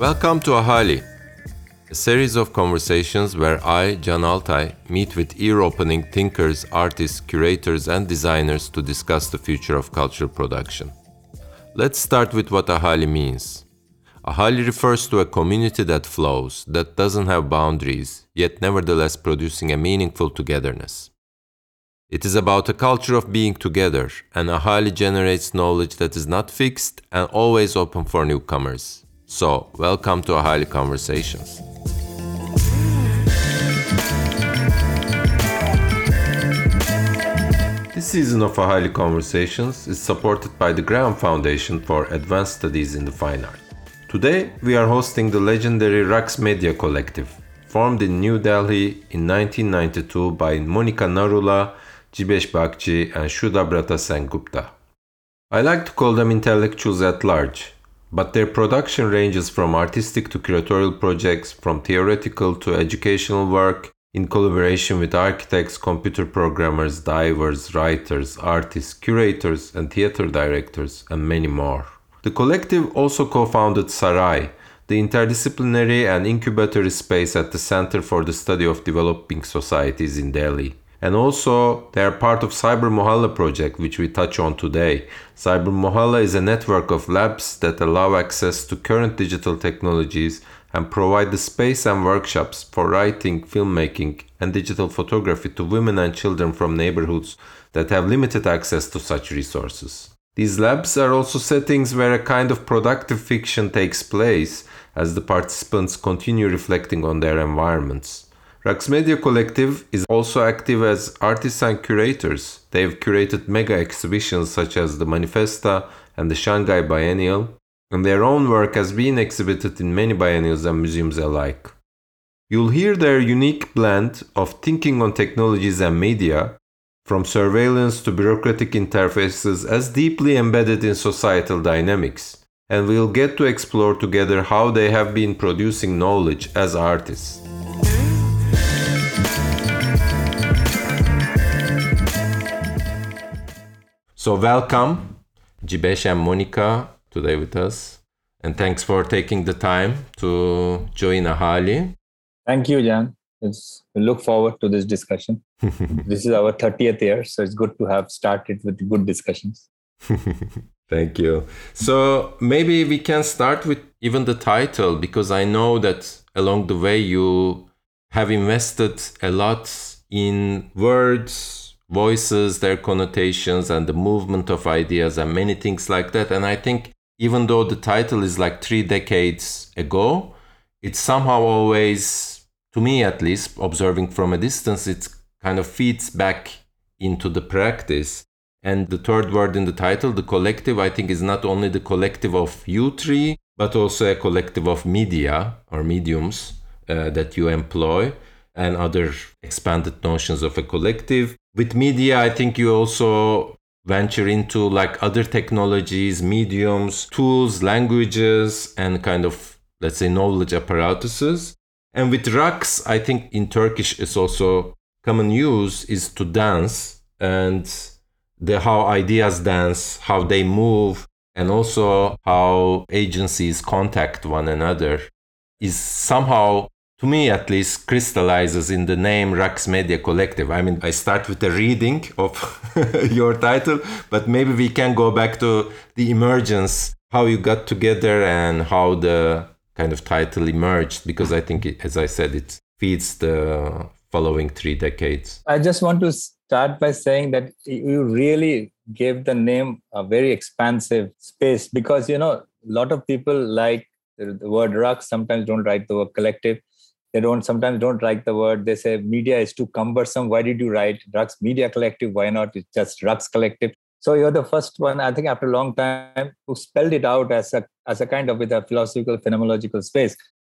Welcome to Ahali, a series of conversations where I, Can Altay, meet with ear opening thinkers, artists, curators, and designers to discuss the future of cultural production. Let's start with what Ahali means. Ahali refers to a community that flows, that doesn't have boundaries, yet nevertheless producing a meaningful togetherness. It is about a culture of being together, and Ahali generates knowledge that is not fixed and always open for newcomers. So, welcome to Ahali Conversations. This season of Ahali Conversations is supported by the Graham Foundation for Advanced Studies in the Fine Arts. Today, we are hosting the legendary Raqs Media Collective, formed in New Delhi in 1992 by Monica Narula, Jeebesh Bagchi, and Shuddhabrata Sengupta. I like to call them intellectuals at large, but their production ranges from artistic to curatorial projects, from theoretical to educational work, in collaboration with architects, computer programmers, divers, writers, artists, curators, and theater directors, and many more. The collective also co founded Sarai, the interdisciplinary and incubatory space at the Center for the Study of Developing Societies in Delhi. And also, they are part of Cyber Mohalla project, which we touch on today. Cyber Mohalla is a network of labs that allow access to current digital technologies and provide the space and workshops for writing, filmmaking, and digital photography to women and children from neighborhoods that have limited access to such resources. These labs are also settings where a kind of productive fiction takes place as the participants continue reflecting on their environments. Raqs Media Collective is also active as artists and curators. They have curated mega exhibitions such as the Manifesta and the Shanghai Biennial, and their own work has been exhibited in many biennials and museums alike. You'll hear their unique blend of thinking on technologies and media, from surveillance to bureaucratic interfaces, as deeply embedded in societal dynamics. And we'll get to explore together how they have been producing knowledge as artists. So, welcome, Jeebesh and Monica, today with us. And thanks for taking the time to join Ahali. Thank you, Jan. It's, we look forward to this discussion. this is our 30th year, so it's good to have started with good discussions. Thank you. So maybe we can start with even the title because I know that along the way you have invested a lot in words, voices, their connotations, and the movement of ideas, and many things like that. And I think even though the title is like three decades ago, it somehow always, to me at least, observing from a distance, it kind of feeds back into the practice. And the third word in the title, the collective, I think is not only the collective of you three, but also a collective of media or mediums uh, that you employ and other expanded notions of a collective with media i think you also venture into like other technologies mediums tools languages and kind of let's say knowledge apparatuses. And with raqs i think in turkish is also common use is to dance and the how ideas dance how they move and also how agencies contact one another is somehow to me at least, crystallizes in the name Raqs Media Collective. I mean, I start with the reading of your title, but maybe we can go back to the emergence, how you got together and how the kind of title emerged, because I think, it, as I said, it feeds the following three decades. I just want to start by saying that you really gave the name a very expansive space because, you know, a lot of people like the word Raqs sometimes don't write the word collective they don't sometimes don't like the word. They say media is too cumbersome. Why did you write Raqs media collective? Why not? It's just Raqs collective. So you're the first one i think after a long time who spelled it out as a as a kind of with a philosophical phenomenological space.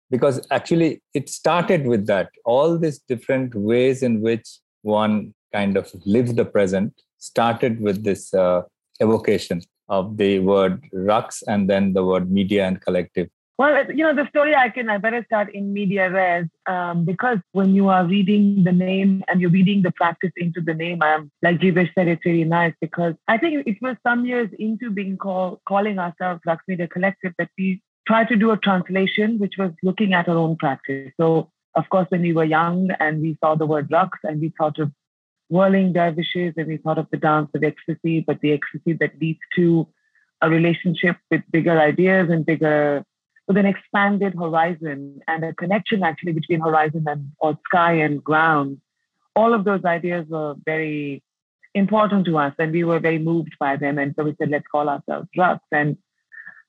Because actually it started with that. All these different ways in which one kind of lives the present started with this uh, evocation of the word Raqs and then the word media and collective well, you know, the story I can, I better start in media res um, because when you are reading the name and you're reading the practice into the name, um, like Jeebesh said, it's really nice because I think it was some years into being called, calling ourselves Raqs Media Collective that we tried to do a translation, which was looking at our own practice. So, of course, when we were young and we saw the word raqs and we thought of whirling dervishes and we thought of the dance of ecstasy, but the ecstasy that leads to a relationship with bigger ideas and bigger, with an expanded horizon and a connection actually between horizon and or sky and ground. All of those ideas were very important to us and we were very moved by them. And so we said, let's call ourselves Raqs. And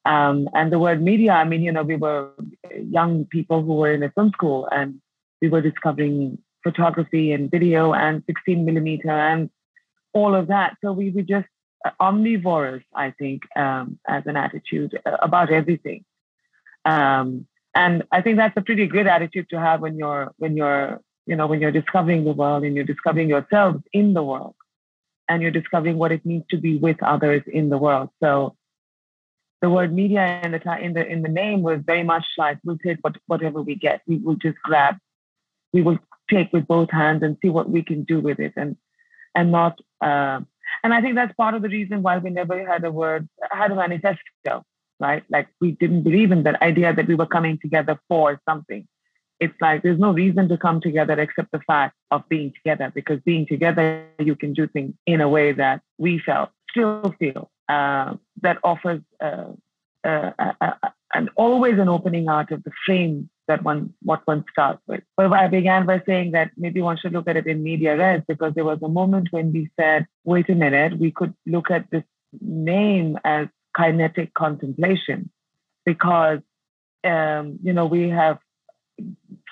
um, and the word media, I mean, you know, we were young people who were in a film school and we were discovering photography and video and 16 millimeter and all of that. So we were just omnivorous, I think, um, as an attitude uh, about everything. Um, and I think that's a pretty good attitude to have when you're when you're you know when you're discovering the world and you're discovering yourselves in the world and you're discovering what it means to be with others in the world. So the word media in the in the in the name was very much like we'll take what, whatever we get. We will just grab. We will take with both hands and see what we can do with it, and and not. Uh, and I think that's part of the reason why we never had a word had a manifesto, right? Like we didn't believe in that idea that we were coming together for something. It's like there's no reason to come together except the fact of being together, because being together you can do things in a way that we felt still feel uh, that offers uh, uh, and always an opening out of the frame that one what one starts with. But I began by saying that maybe one should look at it in media res because there was a moment when we said, wait a minute, we could look at this name as kinetic contemplation because um, you know we have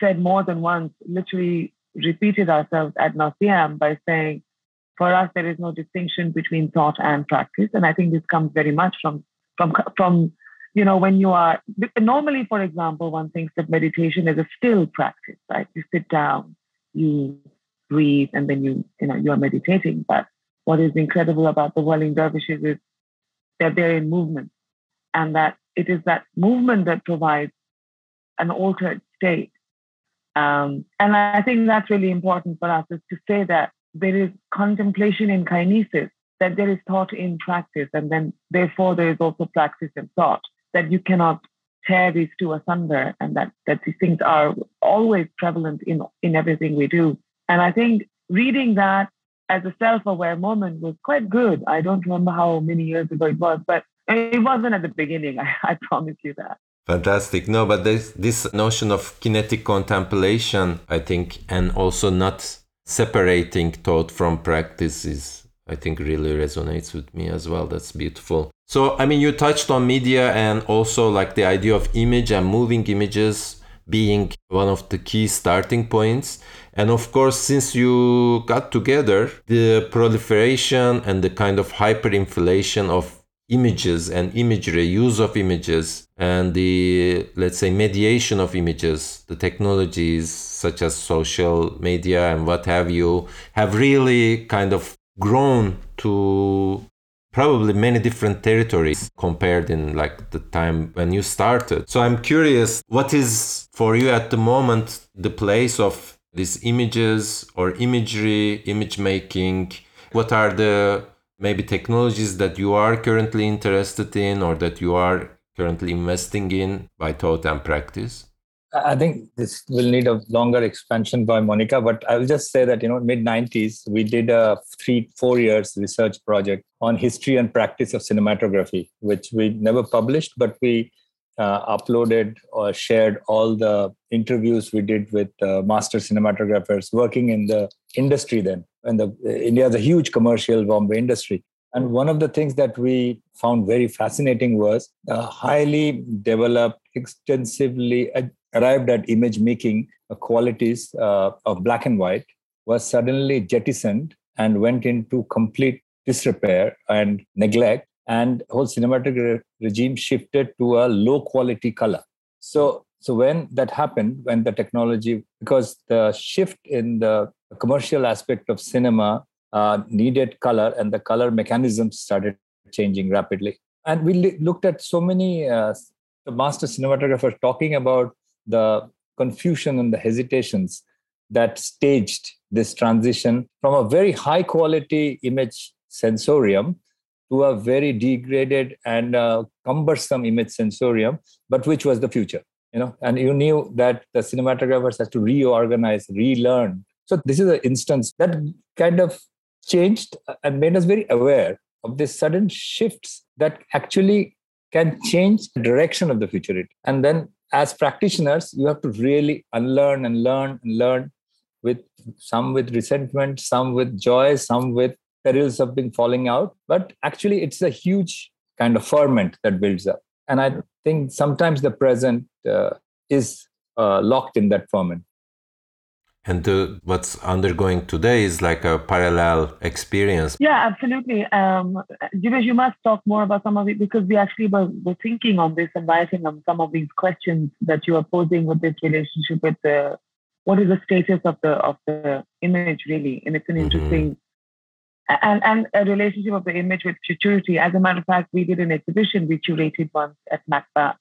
said more than once, literally repeated ourselves ad nauseam by saying for us, there is no distinction between thought and practice. And I think this comes very much from, from, from you know, when you are normally, for example, one thinks that meditation is a still practice, right? You sit down, you breathe, and then you, you know, you are meditating. But what is incredible about the whirling dervishes is that they're in movement, and that it is that movement that provides an altered state. Um, and I think that's really important for us is to say that there is contemplation in kinesis, that there is thought in practice, and then therefore there is also practice in thought, that you cannot tear these two asunder and that, that these things are always prevalent in, in everything we do. And I think reading that as a self-aware moment was quite good. I don't remember how many years ago it was, but it wasn't at the beginning. I, I promise you that. Fantastic. No, but this this notion of kinetic contemplation, I think, and also not separating thought from practice is I think really resonates with me as well. That's beautiful. So, I mean, you touched on media and also like the idea of image and moving images being one of the key starting points. And of course, since you got together, the proliferation and the kind of hyperinflation of images and imagery, use of images, and the, let's say, mediation of images, the technologies such as social media and what have you, have really kind of grown to probably many different territories compared in like the time when you started. So I'm curious, what is for you at the moment the place of these images or imagery, image making? What are the maybe technologies that you are currently interested in or that you are currently investing in by thought and practice? I think this will need a longer expansion by Monica, but I will just say that, you know, mid 90s, we did a three, four years research project on history and practice of cinematography, which we never published, but we uh, uploaded or shared all the interviews we did with uh, master cinematographers working in the industry then. And the, India is a huge commercial Bombay industry. And one of the things that we found very fascinating was highly developed, extensively arrived at image making qualities uh, of black and white was suddenly jettisoned and went into complete disrepair and neglect and whole cinematic regime shifted to a low quality color so so when that happened when the technology because the shift in the commercial aspect of cinema uh, needed color and the color mechanisms started changing rapidly and we looked at so many uh, master cinematographers talking about the confusion and the hesitations that staged this transition from a very high quality image sensorium to a very degraded and uh, cumbersome image sensorium, but which was the future. You know, and you knew that the cinematographers had to reorganize, relearn. So this is an instance that kind of changed and made us very aware of these sudden shifts that actually can change the direction of the future. And then as practitioners, you have to really unlearn and learn and learn with some with resentment, some with joy, some with perils of being falling out. But actually, it's a huge kind of ferment that builds up. And I think sometimes the present uh, is uh, locked in that ferment. And uh, what's undergoing today is like a parallel experience. Yeah, absolutely. Um, Jeebesh, you must talk more about some of it because we actually were, were thinking on this and writing on some of these questions that you are posing with this relationship with the what is the status of the of the image really, and it's an mm-hmm. interesting and and a relationship of the image with futurity. As a matter of fact, we did an exhibition we curated once at MACBA,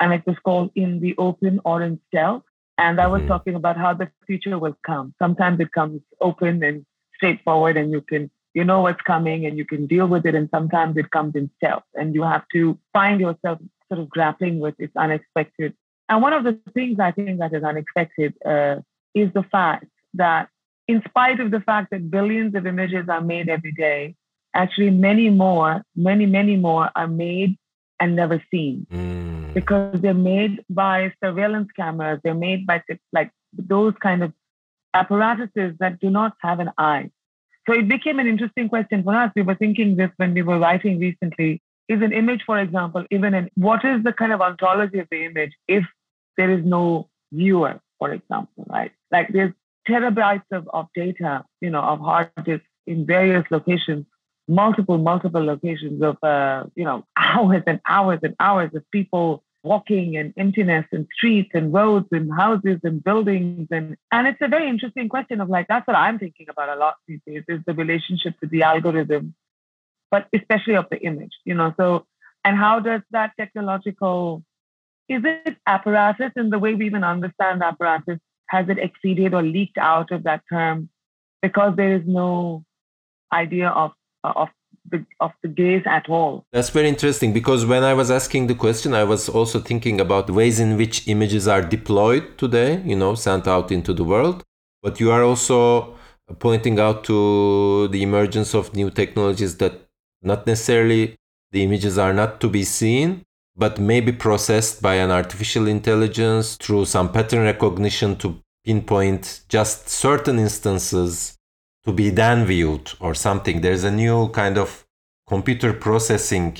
and it was called "In the Open or in Stealth." And I was mm-hmm. talking about how the future will come. Sometimes it comes open and straightforward, and you can you know what's coming and you can deal with it. And sometimes it comes in stealth, and you have to find yourself sort of grappling with its unexpected. And one of the things I think that is unexpected uh, is the fact that, in spite of the fact that billions of images are made every day, actually many more, many many more are made and never seen mm. because they're made by surveillance cameras. They're made by like those kind of apparatuses that do not have an eye. So it became an interesting question for us. We were thinking this when we were writing recently. Is an image, for example, even an what is the kind of ontology of the image if there is no viewer, for example, right? Like there's terabytes of, of data, you know, of hard disks in various locations multiple, multiple locations of, uh, you know, hours and hours and hours of people walking and emptiness and streets and roads and houses and buildings and and it's a very interesting question of like that's what i'm thinking about a lot these days is the relationship to the algorithm but especially of the image you know so and how does that technological is it apparatus in the way we even understand apparatus has it exceeded or leaked out of that term because there is no idea of of the, of the gaze at all. That's very interesting because when I was asking the question, I was also thinking about ways in which images are deployed today, you know, sent out into the world. But you are also pointing out to the emergence of new technologies that not necessarily the images are not to be seen, but maybe processed by an artificial intelligence through some pattern recognition to pinpoint just certain instances to be then viewed or something. There's a new kind of computer processing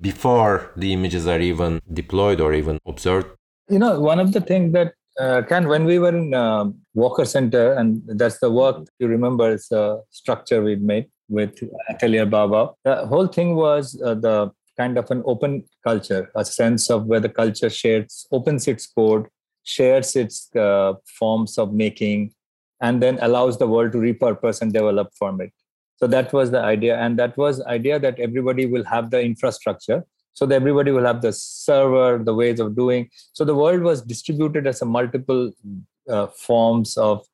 before the images are even deployed or even observed. You know, one of the things that uh, can when we were in uh, Walker Center, and that's the work you remember, it's a structure we made with Atelier Bow-Wow. The whole thing was uh, the kind of an open culture, a sense of where the culture shares, opens its code, shares its uh, forms of making, and then allows the world to repurpose and develop from it. So that was the idea and that was idea that everybody will have the infrastructure. So that everybody will have the server the ways of doing. So the world was distributed as a multiple uh, forms of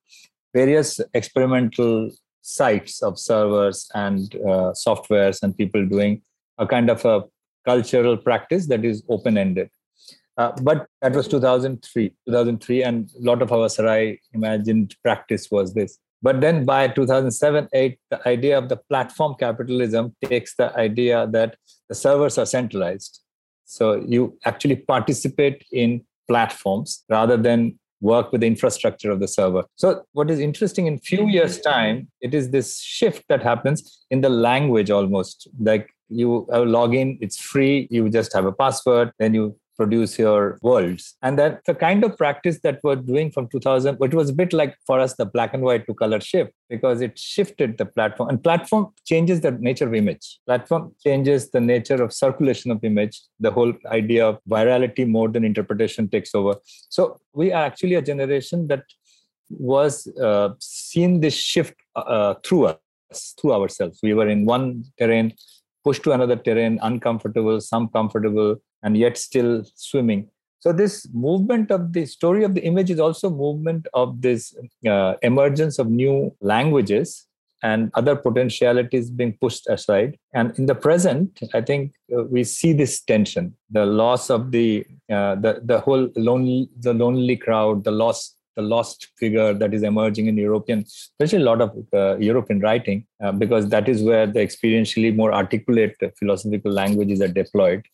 various experimental sites of servers and uh, softwares and people doing a kind of a cultural practice that is open ended uh, but that was 2003, 2003, and a lot of our Sarai imagined practice was this. But then by 2007, 8, the idea of the platform capitalism takes the idea that the servers are centralized. So you actually participate in platforms rather than work with the infrastructure of the server. So what is interesting in few years time, it is this shift that happens in the language almost. Like you log in, it's free, you just have a password, then you produce your worlds. And that's the kind of practice that we're doing from 2000. It was a bit like for us the black and white to color shift because it shifted the platform. And platform changes the nature of image. Platform changes the nature of circulation of image. The whole idea of virality more than interpretation takes over. So we are actually a generation that was uh, seen this shift uh, through us, through ourselves. We were in one terrain, pushed to another terrain, uncomfortable, some comfortable, and yet still swimming so this movement of the story of the image is also movement of this uh, emergence of new languages and other potentialities being pushed aside. And in the present, I think uh, we see this tension, the loss of the uh, the the whole lonely the lonely crowd, the loss the lost figure that is emerging in European, especially a lot of uh, European writing, uh, because that is where the experientially more articulate philosophical languages are deployed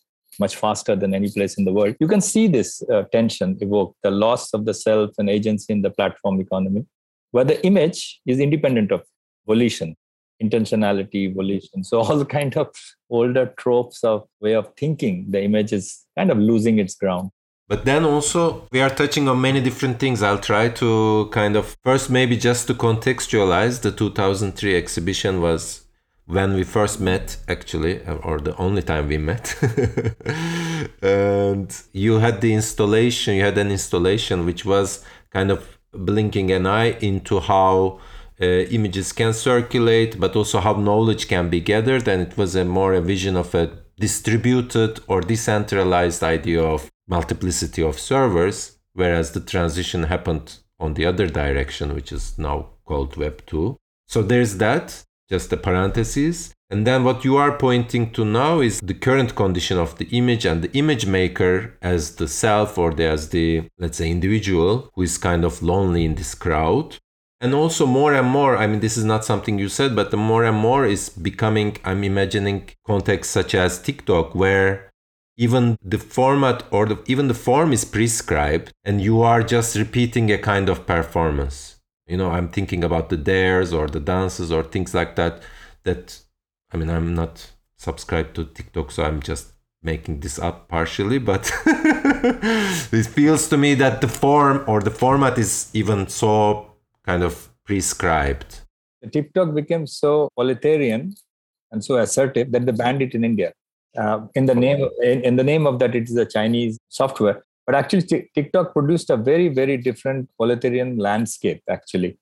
much faster than any place in the world. You can see this uh, tension evoke the loss of the self and agency in the platform economy, where the image is independent of volition, intentionality, volition. So all the kind of older tropes of way of thinking, the image is kind of losing its ground. But then also, we are touching on many different things. I'll try to kind of first, maybe just to contextualize the 2003 exhibition was when we first met, actually, or the only time we met. and you had the installation, you had an installation which was kind of blinking an eye into how uh, images can circulate, but also how knowledge can be gathered. And it was a more a vision of a distributed or decentralized idea of multiplicity of servers, whereas the transition happened on the other direction, which is now called Web 2. So there's that, just a parenthesis. And then what you are pointing to now is the current condition of the image and the image maker as the self or the, as the, let's say, individual who is kind of lonely in this crowd. And also more and more, I mean, this is not something you said, but the more and more is becoming, I'm imagining contexts such as TikTok, where even the format or the, even the form is prescribed and you are just repeating a kind of performance. You know i'm thinking about the dares or the dances or things like that that i mean i'm not subscribed to tiktok so i'm just making this up partially but it feels to me that the form or the format is even so kind of prescribed. Tiktok became so authoritarian and so assertive that they banned it in india uh, in the name in, in, the name of that it is a chinese software. But actually tiktok produced a very very different authoritarian landscape actually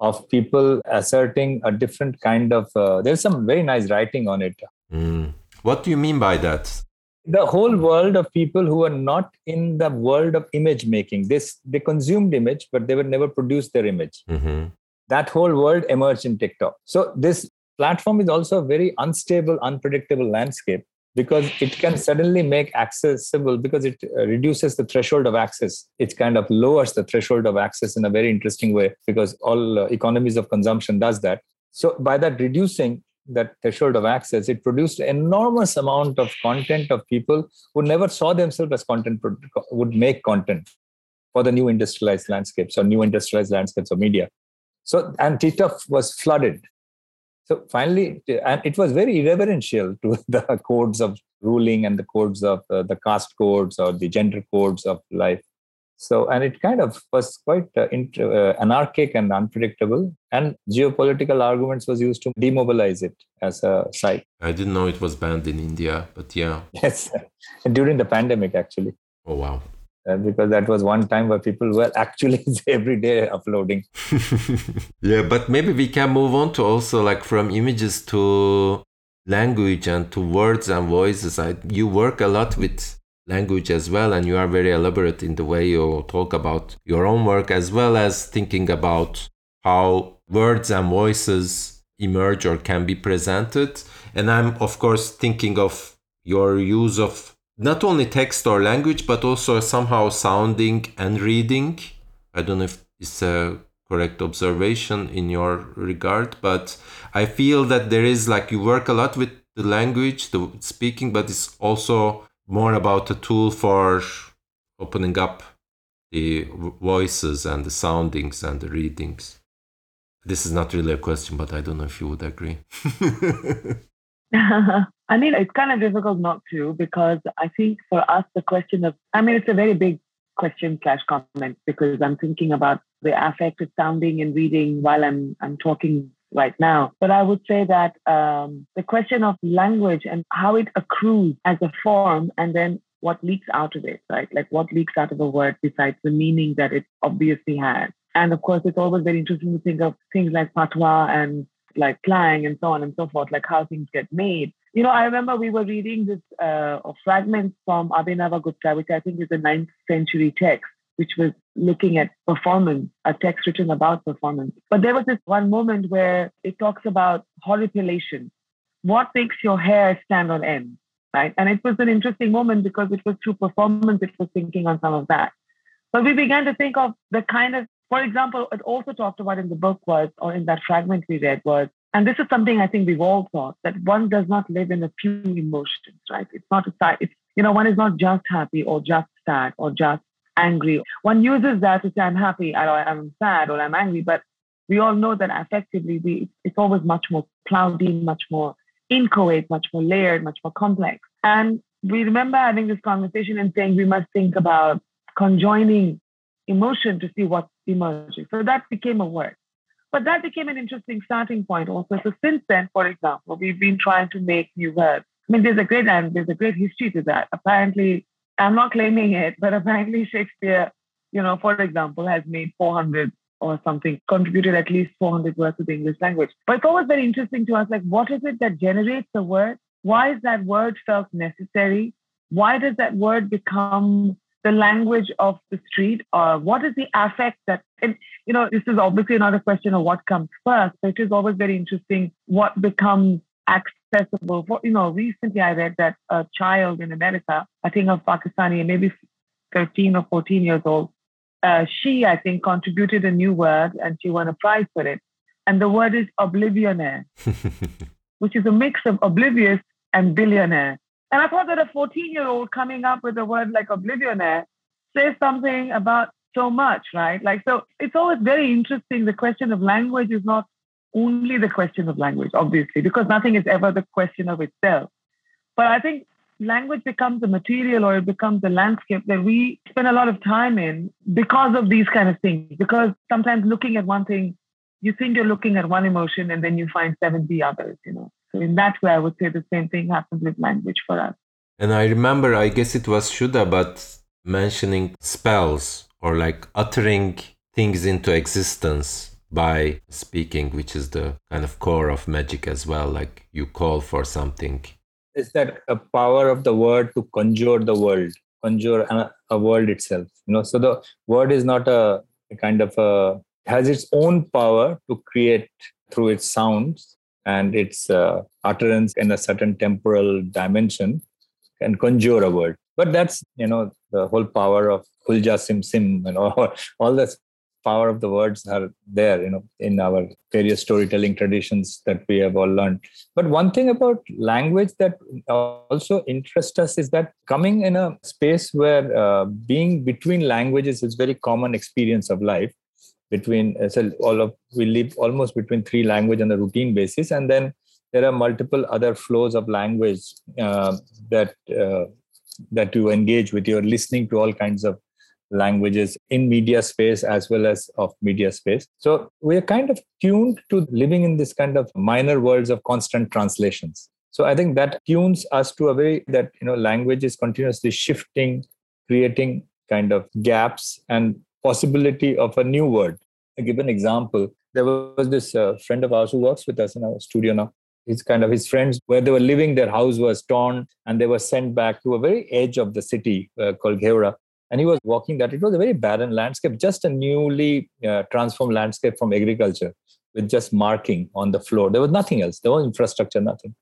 of people asserting a different kind of uh, there's some very nice writing on it. Mm. what do you mean by that? The whole world of people who are not in the world of image making. This they consumed image but they would never produce their image. Mm-hmm. that whole world emerged in tiktok. So this platform is also a very unstable unpredictable landscape because it can suddenly make accessible because it uh, reduces the threshold of access. It kind of lowers the threshold of access in a very interesting way because all uh, economies of consumption does that. So by that reducing that threshold of access it produced enormous amount of content of people who never saw themselves as content would make content for the new industrialized landscapes or new industrialized landscapes of media. So and tiktok was flooded so finally, and it was very irreverential to the codes of ruling and the codes of uh, the caste codes or the gender codes of life. So, and it kind of was quite uh, int- uh, anarchic and unpredictable. And geopolitical arguments was used to demobilize it as a site. I didn't know it was banned in India, but yeah. Yes, during the pandemic, actually. Oh, wow. Uh, because that was one time where people were actually every day uploading. yeah, but maybe we can move on to also like from images to language and to words and voices. I, you work a lot with language as well, and you are very elaborate in the way you talk about your own work as well as thinking about how words and voices emerge or can be presented. And I'm, of course, thinking of your use of not only text or language, but also somehow sounding and reading. I don't know if it's a correct observation in your regard, but I feel that there is like you work a lot with the language, the speaking, but it's also more about a tool for opening up the voices and the soundings and the readings. This is not really a question, but I don't know if you would agree. I mean, it's kind of difficult not to because I think for us, the question of, I mean, it's a very big question slash comment because I'm thinking about the affect of sounding and reading while I'm I'm talking right now. But I would say that um, the question of language and how it accrues as a form and then what leaks out of it, right? Like what leaks out of a word besides the meaning that it obviously has. And of course, it's always very interesting to think of things like patois and like clang and so on and so forth, like how things get made. You know, I remember we were reading this uh, fragment from Abhinavagupta, which I think is a ninth century text. which was looking at performance, a text written about performance. But there was this one moment where it talks about horripilation. What makes your hair stand on end? Right. And it was an interesting moment because it was through performance, it was thinking on some of that. But we began to think of the kind of, for example, it also talked about in the book was, or in that fragment we read was, and this is something I think we've all thought that one does not live in a few emotions, right? It's not a side, it's, you know, one is not just happy or just sad or just angry. One uses that to say, I'm happy, or I'm sad, or I'm angry, but we all know that effectively we, it's always much more cloudy, much more inchoate, much more layered, much more complex. And we remember having this conversation and saying we must think about conjoining emotion to see what's emerging. So that became a word. But that became an interesting starting point also. So since then, for example, we've been trying to make new words. I mean, there's a great and there's a great history to that. Apparently, I'm not claiming it, but apparently Shakespeare, you know, for example, has made 400 or something, contributed at least 400 words to the English language. But it's always very interesting to us, like, what is it that generates the word? Why is that word felt necessary? Why does that word become the language of the street or what is the affect that and you know this is obviously not a question of what comes first but it is always very interesting what becomes accessible. For you know recently i read that a child in america i think of pakistani maybe 13 or 14 years old uh, she i think contributed a new word and she won a prize for it. And the word is oblivionaire which is a mix of oblivious and billionaire and I thought that a 14 year old coming up with a word like oblivionaire says something about so much, right? Like, so it's always very interesting. The question of language is not only the question of language, obviously, because nothing is ever the question of itself. But I think language becomes a material or it becomes a landscape that we spend a lot of time in because of these kind of things. Because sometimes looking at one thing, you think you're looking at one emotion and then you find 70 others, you know. So in that way, I would say the same thing happens with language for us. And I remember, I guess it was Shuda, but mentioning spells or like uttering things into existence by speaking, which is the kind of core of magic as well. Like you call for something. Is that a power of the word to conjure the world, conjure a, a world itself? You know, so the word is not a, a kind of a has its own power to create through its sounds and its uh, utterance in a certain temporal dimension can conjure a word. But that's, you know, the whole power of Khulja Sim Sim, know, all this power of the words are there, you know, in our various storytelling traditions that we have all learned. But one thing about language that also interests us is that coming in a space where uh, being between languages is very common experience of life between uh, so all of we live almost between three language on a routine basis. And then there are multiple other flows of language uh, that uh, that you engage with. You're listening to all kinds of languages in media space as well as of media space. So we are kind of tuned to living in this kind of minor worlds of constant translations. So i think that tunes us to a way that you know language is continuously shifting creating kind of gaps. And possibility of a new word. I give an example. There was this uh, friend of ours who works with us in our studio now. He's kind of his friends where they were living, their house was torn and they were sent back to a very edge of the city uh, called Ghevra. And he was walking that. It was a very barren landscape, just a newly uh, transformed landscape from agriculture with just marking on the floor. There was nothing else. There was infrastructure, nothing.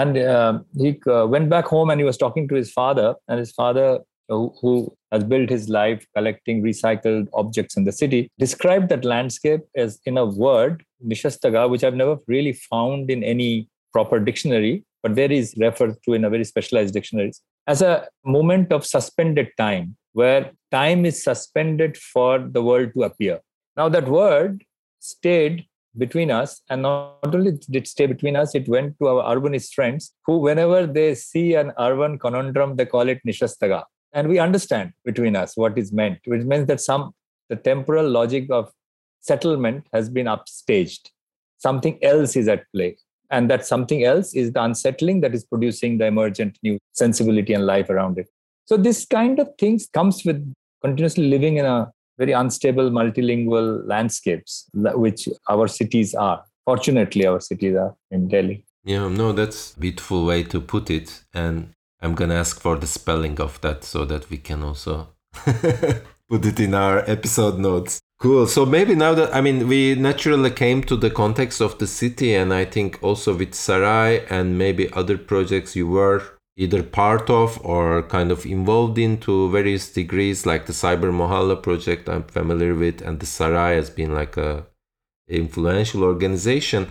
And uh, he uh, went back home and he was talking to his father, and his father who has built his life collecting recycled objects in the city, described that landscape as in a word, nishastaga, which I've never really found in any proper dictionary, but there is referred to in a very specialized dictionaries, as a moment of suspended time, where time is suspended for the world to appear. Now, that word stayed between us, and not only did it stay between us, it went to our urbanist friends who, whenever they see an urban conundrum, they call it nishastaga and we understand between us what is meant which means that some the temporal logic of settlement has been upstaged. Something else is at play. And that something else is the unsettling that is producing the emergent new sensibility and life around it. So this kind of things comes with continuously living in a very unstable multilingual landscapes which our cities are. Fortunately our cities are in delhi. Yeah no that's beautiful way to put it. And I'm gonna ask for the spelling of that so that we can also put it in our episode notes. Cool. So maybe now that I mean we naturally came to the context of the city and I think also with Sarai and maybe other projects you were either part of or kind of involved in to various degrees like the Cyber Mohalla project I'm familiar with and the Sarai has been like a influential organization.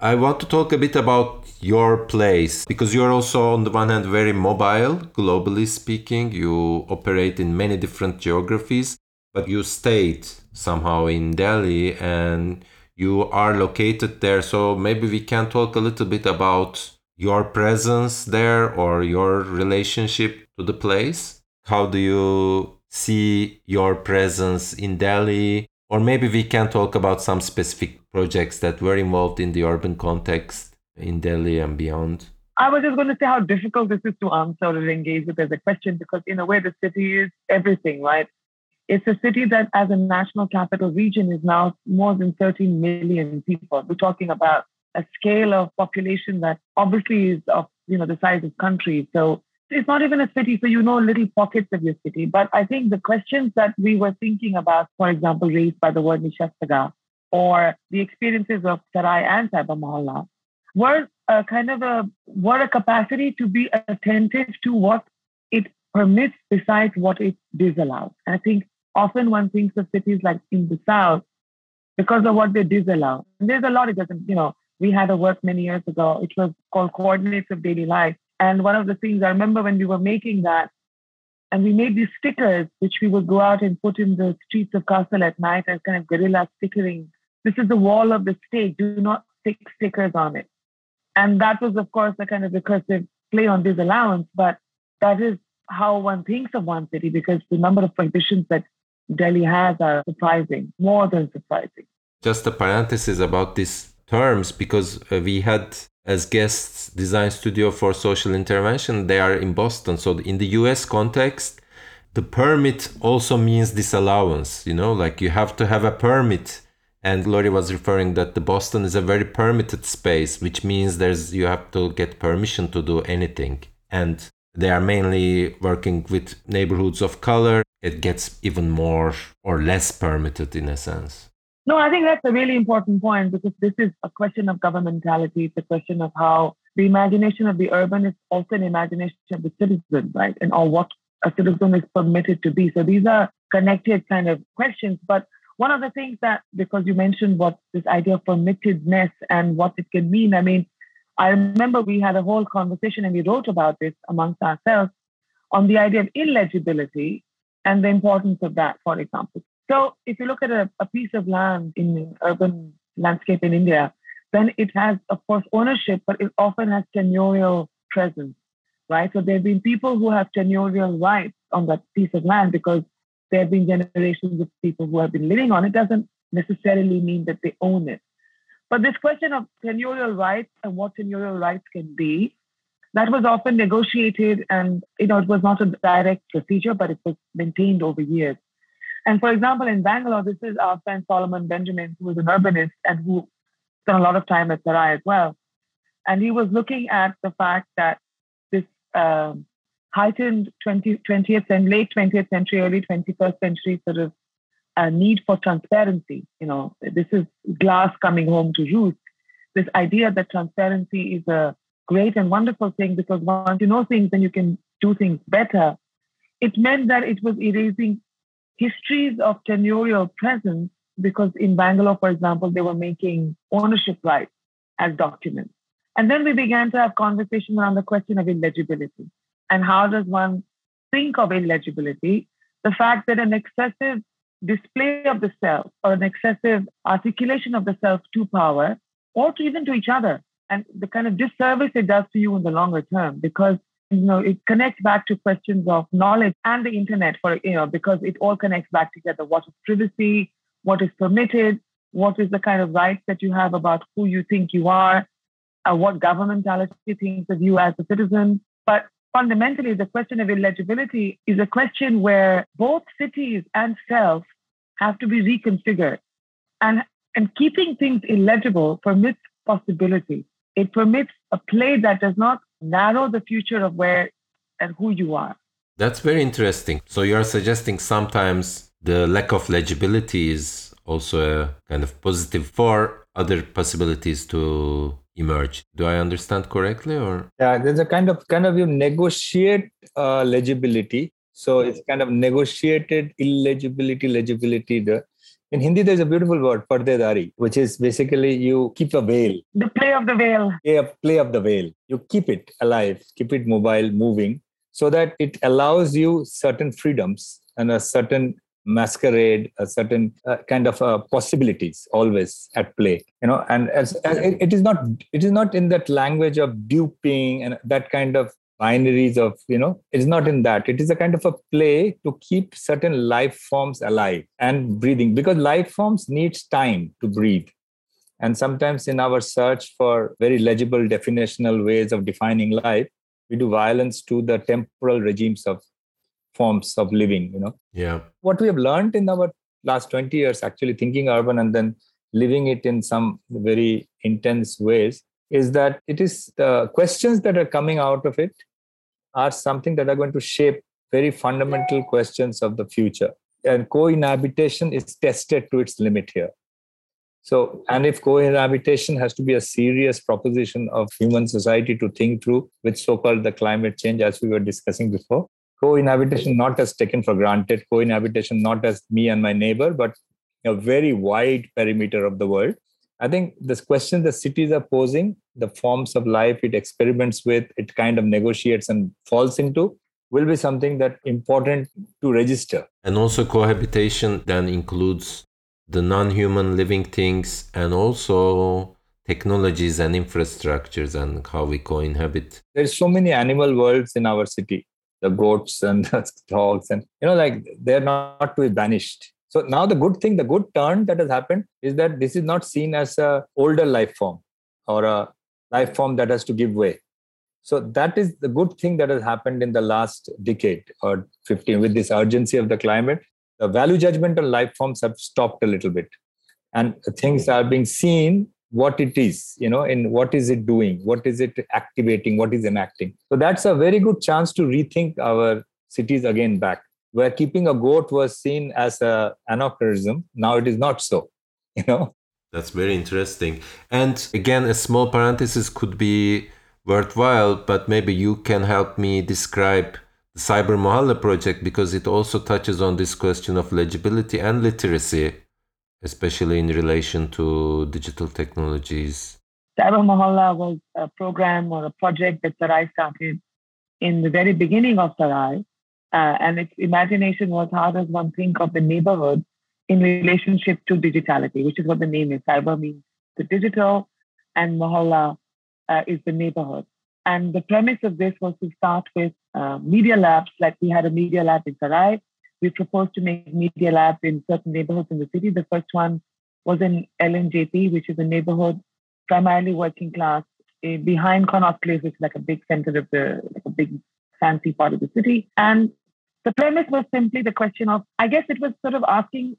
I want to talk a bit about your place because you're also on the one hand very mobile globally speaking you operate in many different geographies but you stayed somehow in Delhi and you are located there. So maybe we can talk a little bit about your presence there or your relationship to the place. How do you see your presence in Delhi? Or maybe we can talk about some specific projects that were involved in the urban context in Delhi and beyond. I was just going to say how difficult this is to answer or engage with as a question because, in a way, the city is everything, right? It's a city that, as a national capital region, is now more than 13 million people. We're talking about a scale of population that obviously is of you know the size of countries. So it's not even a city, so you know little pockets of your city. But I think the questions that we were thinking about, for example, raised by the word Nishasthaga, or the experiences of Sarai and Cyber Mohalla, were a uh, kind of a were a capacity to be attentive to what it permits besides what it disallows. And I think often one thinks of cities like in the South because of what they disallow. And there's a lot it doesn't, you know, we had a work many years ago. It was called Coordinates of Daily Life. And one of the things I remember when we were making that, and we made these stickers, which we would go out and put in the streets of Kassel at night as kind of guerrilla stickering. This is the wall of the state. Do not stick stickers on it. And that was, of course, a kind of recursive play on disallowance, but that is how one thinks of one city because the number of prohibitions that Delhi has are surprising, more than surprising. Just a parenthesis about these terms because uh, we had as guests design studio for social intervention they are in boston so in the us context the permit also means disallowance you know like you have to have a permit and Glory was referring that the Boston is a very permitted space, which means there's you have to get permission to do anything. And they are mainly working with neighborhoods of color it gets even more or less permitted in a sense. No, I think that's a really important point because this is a question of governmentality. It's a question of how the imagination of the urban is also an imagination of the citizen, right? And or what a citizen is permitted to be. So these are connected kind of questions. But one of the things that, because you mentioned what this idea of permittedness and what it can mean, I mean, I remember we had a whole conversation and we wrote about this amongst ourselves on the idea of illegibility and the importance of that, for example. So if you look at a, a piece of land in urban landscape in India, then it has, of course, ownership, but it often has tenurial presence, right? So there have been people who have tenurial rights on that piece of land because there have been generations of people who have been living on it. Doesn't necessarily mean that they own it. But this question of tenurial rights and what tenurial rights can be that was often negotiated and you know it was not a direct procedure but it was maintained over years and for example in bangalore this is our friend solomon benjamin who is an urbanist and who spent a lot of time at sarai as well and he was looking at the fact that this um, heightened 20, 20th and late 20th century early 21st century sort of uh, need for transparency you know this is glass coming home to roost this idea that transparency is a great and wonderful thing because once you know things, then you can do things better. It meant that it was erasing histories of tenurial presence because in Bangalore, for example, they were making ownership rights as documents. And then we began to have conversation around the question of illegibility and how does one think of illegibility? The fact that an excessive display of the self or an excessive articulation of the self to power or to even to each other and the kind of disservice it does to you in the longer term because you know it connects back to questions of knowledge and the internet for you know because it all connects back together. What is privacy? What is permitted? What is the kind of rights that you have about who you think you are? Uh, what governmentality thinks of you as a citizen? But fundamentally the question of illegibility is a question where both cities and self have to be reconfigured and and keeping things illegible permits possibility it permits a play that does not narrow the future of where and who you are. That's very interesting. So you're suggesting sometimes the lack of legibility is also a kind of positive for other possibilities to emerge. Do I understand correctly, or yeah, there's a kind of kind of you negotiate uh, legibility. So it's kind of negotiated illegibility, legibility. The in Hindi, there's a beautiful word, pardedari, which is basically you keep a veil. The play of the veil. Yeah, play of the veil. You keep it alive, keep it mobile, moving, so that it allows you certain freedoms and a certain masquerade, a certain uh, kind of uh, possibilities always at play. You know, and as, as it, it is not it is not in that language of duping and that kind of binaries of you know it's not in that it is a kind of a play to keep certain life forms alive and breathing because life forms needs time to breathe and sometimes in our search for very legible definitional ways of defining life we do violence to the temporal regimes of forms of living you know yeah what we have learned in our last 20 years actually thinking urban and then living it in some very intense ways is that it is the questions that are coming out of it are something that are going to shape very fundamental questions of the future. And cohabitation is tested to its limit here. So, and if cohabitation has to be a serious proposition of human society to think through, with so called the climate change, as we were discussing before, cohabitation not as taken for granted, cohabitation not as me and my neighbor, but a very wide perimeter of the world. I think this question the cities are posing, the forms of life it experiments with, it kind of negotiates and falls into, will be something that important to register. And also cohabitation then includes the non-human living things and also technologies and infrastructures and how we co-inhabit. There's so many animal worlds in our city, the goats and the dogs, and you know, like they're not to be banished so now the good thing, the good turn that has happened is that this is not seen as a older life form or a life form that has to give way. So that is the good thing that has happened in the last decade or 15 with this urgency of the climate. The value judgment on life forms have stopped a little bit. And things are being seen what it is, you know, and what is it doing, what is it activating, what is enacting. So that's a very good chance to rethink our cities again back where keeping a goat was seen as a anachronism now it is not so you know? That's very interesting. And again a small parenthesis could be worthwhile but maybe you can help me describe the cyber mohalla project because it also touches on this question of legibility and literacy especially in relation to digital technologies cyber Mohalla was a program or a project that sarai started in the very beginning of sarai uh, and its imagination was how does one think of the neighborhood in relationship to digitality, which is what the name is. Cyber means the digital, and Mohalla uh, is the neighborhood. And the premise of this was to start with uh, media labs, like we had a media lab in Sarai. We proposed to make media labs in certain neighborhoods in the city. The first one was in LNJP, which is a neighborhood primarily working class eh, behind Connaught Place, which is like a big center of the, like a big fancy part of the city. And the premise was simply the question of, I guess it was sort of asking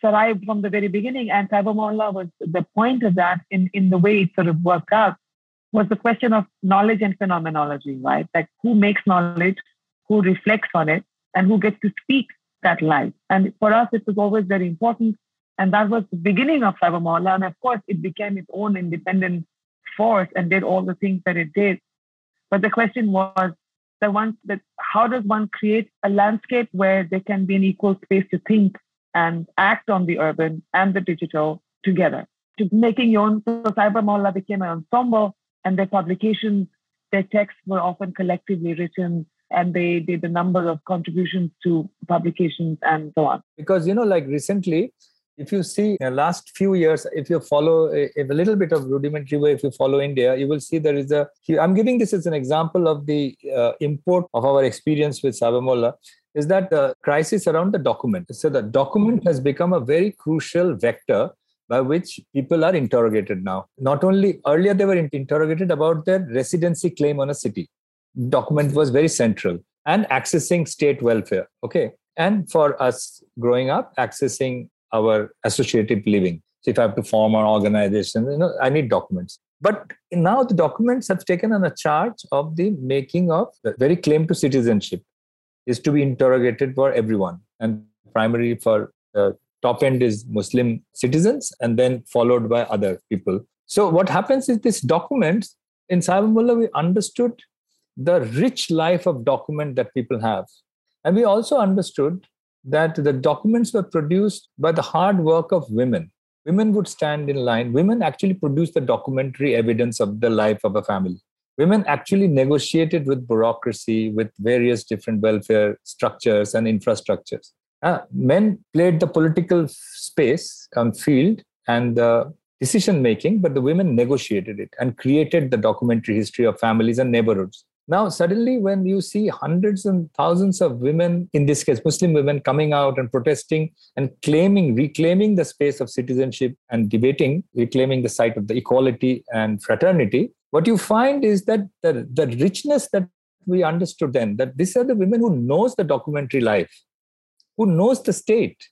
Sarai from the very beginning, and Cyber Mohalla was the point of that in, in the way it sort of worked out, was the question of knowledge and phenomenology, right? Like who makes knowledge, who reflects on it, and who gets to speak that life. And for us, it was always very important. And that was the beginning of Cyber. And of course, it became its own independent force and did all the things that it did. But the question was, that one that how does one create a landscape where there can be an equal space to think and act on the urban and the digital together to making your own so cyber became an ensemble and their publications their texts were often collectively written and they did a number of contributions to publications and so on because you know like recently if you see the last few years, if you follow a, a, little bit of rudimentary way, if you follow India, you will see there is a. I'm giving this as an example of the uh, import of our experience with Mohalla is that the crisis around the document. So the document has become a very crucial vector by which people are interrogated now. Not only earlier they were interrogated about their residency claim on a city. Document was very central and accessing state welfare. Okay. And for us growing up, accessing our associative living. So if I have to form an organization, you know, I need documents. But now the documents have taken on a charge of the making of the very claim to citizenship is to be interrogated for everyone. And Primary for the top end is Muslim citizens, and then followed by other people. So what happens is this document in Sahiba we understood the rich life of document that people have. And we also understood that the documents were produced by the hard work of women. Women would stand in line. Women actually produced the documentary evidence of the life of a family. Women actually negotiated with bureaucracy, with various different welfare structures and infrastructures. Uh, men played the political space and field and the decision making, but the women negotiated it and created the documentary history of families and neighborhoods. Now, suddenly, when you see hundreds and thousands of women, in this case, Muslim women, coming out and protesting and claiming, reclaiming the space of citizenship and debating, reclaiming the site of the equality and fraternity, what you find is that the, the richness that we understood then, that these are the women who knows the documentary life, who knows the state,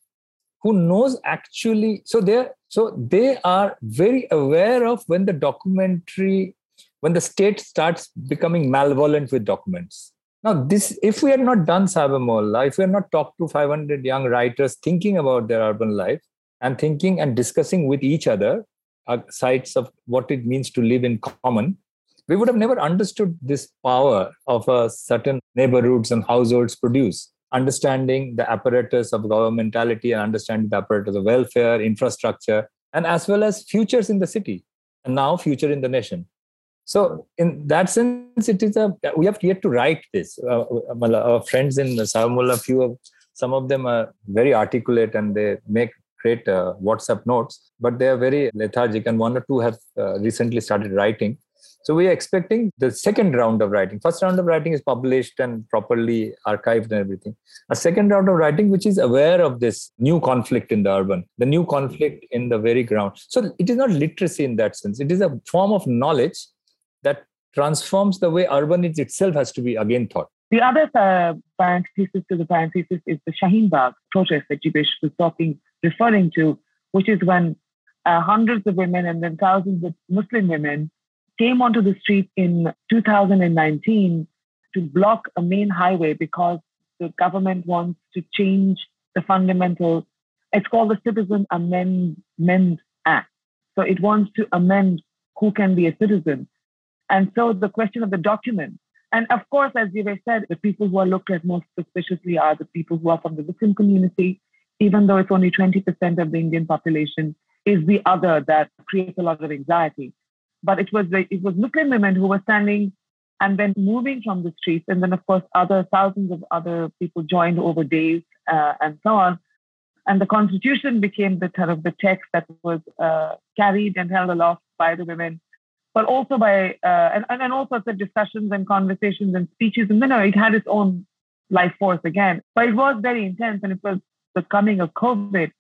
who knows actually, so they're so they are very aware of when the documentary when the state starts becoming malevolent with documents. Now, this, if we had not done Sahiba if we had not talked to 500 young writers thinking about their urban life and thinking and discussing with each other uh, sites of what it means to live in common, we would have never understood this power of a certain neighborhoods and households produce. Understanding the apparatus of governmentality and understanding the apparatus of welfare, infrastructure, and as well as futures in the city and now future in the nation. So in that sense, it is a we have yet to write this. Uh, our friends in Sahiba few of some of them are very articulate and they make great uh, WhatsApp notes, but they are very lethargic. And one or two have uh, recently started writing. So we are expecting the second round of writing. First round of writing is published and properly archived and everything. A second round of writing, which is aware of this new conflict in the urban, the new conflict in the very ground. So it is not literacy in that sense. It is a form of knowledge that transforms the way urban itself has to be again thought. The other uh, parenthesis to the parenthesis is the Shaheen Bagh protest that Jeebesh was talking, referring to, which is when uh, hundreds of women and then thousands of Muslim women came onto the street in 2019 to block a main highway because the government wants to change the fundamental, it's called the Citizen Amendment Act. So it wants to amend who can be a citizen. And so the question of the document, and of course, as you said, the people who are looked at most suspiciously are the people who are from the Muslim community, even though it's only 20% of the Indian population, is the other that creates a lot of anxiety. But it was the, it was Muslim women who were standing and then moving from the streets, and then of course other thousands of other people joined over days uh, and so on. And the constitution became the kind of the text that was uh, carried and held aloft by the women but also by uh, and, and all sorts of discussions and conversations and speeches. And then it had its own life force again. But it was very intense, and it was the coming of COVID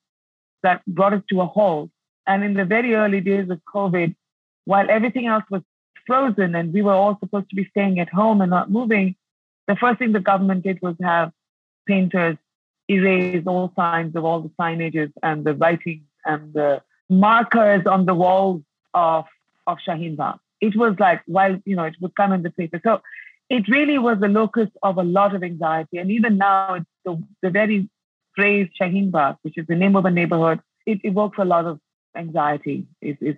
that brought us to a halt. And in the very early days of COVID, while everything else was frozen and we were all supposed to be staying at home and not moving, the first thing the government did was have painters erase all signs of all the signages and the writings and the markers on the walls of of Shaheen Bagh. It was like, while, you know, it would come in the paper. So it really was the locus of a lot of anxiety. And even now, it's the, the very phrase Shaheen Bagh, which is the name of a neighborhood, it evokes a lot of anxiety, is, is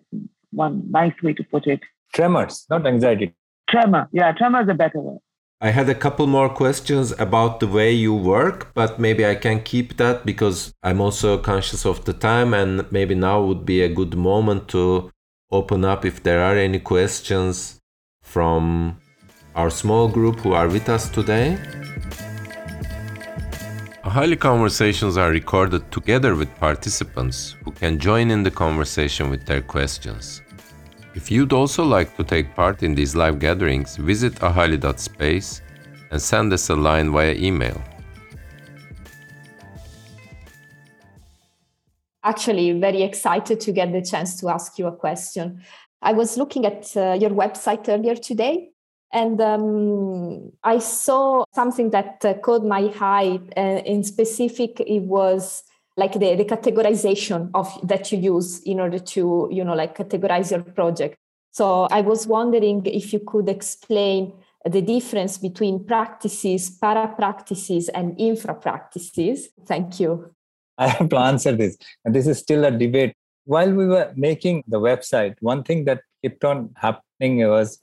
one nice way to put it. Tremors, not anxiety. Tremor, yeah, tremor is a better word. I had a couple more questions about the way you work, but maybe I can keep that because I'm also conscious of the time, and maybe now would be a good moment to open up if there are any questions from our small group who are with us today. Ahali conversations are recorded together with participants who can join in the conversation with their questions. If you'd also like to take part in these live gatherings, visit ahali.space and send us a line via email. Actually very excited to get the chance to ask you a question. I was looking at uh, your website earlier today and um, I saw something that uh, caught my eye. Uh, in specific, it was like the, the categorization of that you use in order to, you know, like categorize your project. So I was wondering if you could explain the difference between practices, para practices, and infra practices? Thank you. I have to answer this. And this is still a debate. While we were making the website, one thing that kept on happening was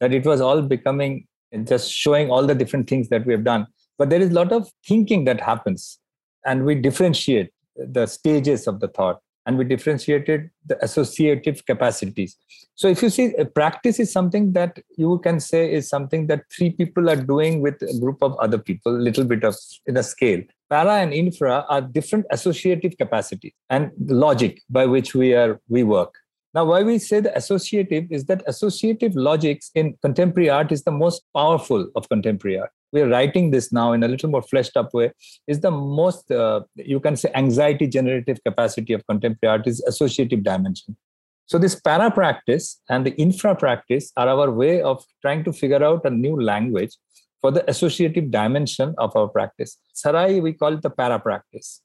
that it was all becoming just showing all the different things that we have done. But there is a lot of thinking that happens, and we differentiate the stages of the thought and we differentiated the associative capacities. So if you see a practice is something that you can say is something that three people are doing with a group of other people, little bit of in a scale. Para and infra are different associative capacities and logic by which we are we work. Now, why we say the associative is that associative logics in contemporary art is the most powerful of contemporary art. We're writing this now in a little more fleshed up way. Is the most uh, you can say anxiety generative capacity of contemporary art is associative dimension. So this para practice and the infra practice are our way of trying to figure out a new language for the associative dimension of our practice sarai we call it the para practice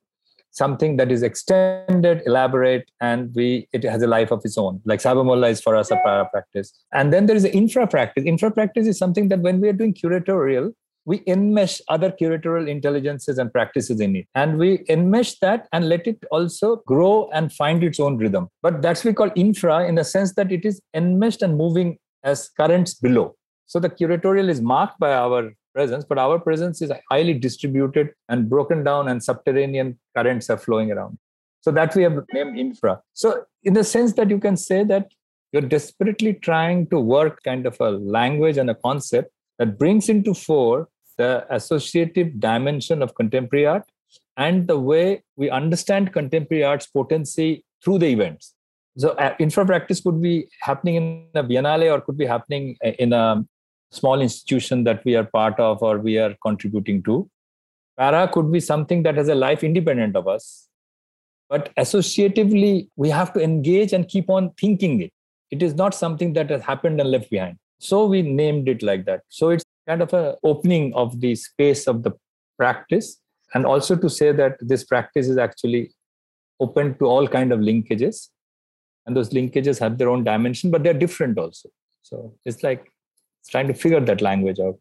something that is extended, elaborate, and we it has a life of its own. Like Cyber Mohalla is for us a para practice. And then there is an infra practice. Infra practice is something that when we are doing curatorial, we enmesh other curatorial intelligences and practices in it. And we enmesh that and let it also grow and find its own rhythm. But that's we call infra in the sense that it is enmeshed and moving as currents below. So the curatorial is marked by our presence, but our presence is highly distributed and broken down, and subterranean currents are flowing around. So that we have named infra. So, in the sense that you can say that you're desperately trying to work kind of a language and a concept that brings into fore the associative dimension of contemporary art and the way we understand contemporary art's potency through the events. So, uh, infra practice could be happening in a biennale or could be happening uh, in a small institution that we are part of or we are contributing to. Para could be something that has a life independent of us. But associatively, we have to engage and keep on thinking it. It is not something that has happened and left behind. So we named it like that. So it's kind of an opening of the space of the practice and also to say that this practice is actually open to all kind of linkages and those linkages have their own dimension but they're different also so it's like trying to figure that language out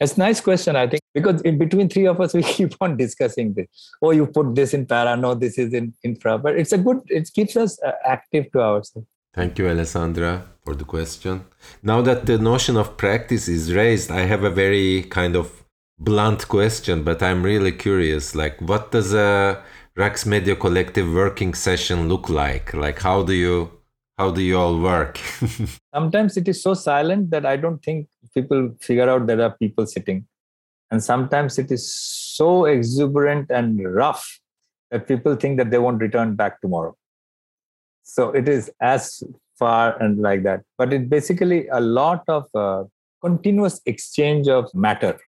it's a nice question i think because in between three of us we keep on discussing this oh you put this in para no this is in infra but it's a good it keeps us uh, active to ourselves Thank you, Alessandra, for the question. Now that the notion of practice is raised, I have a very kind of blunt question, but I'm really curious. Like, what does a Raqs Media Collective working session look like? Like, how do you how do you all work? sometimes it is so silent that I don't think people figure out there are people sitting, and sometimes it is so exuberant and rough that people think that they won't return back tomorrow. So it is as far and like that. But it basically a lot of uh, continuous exchange of matter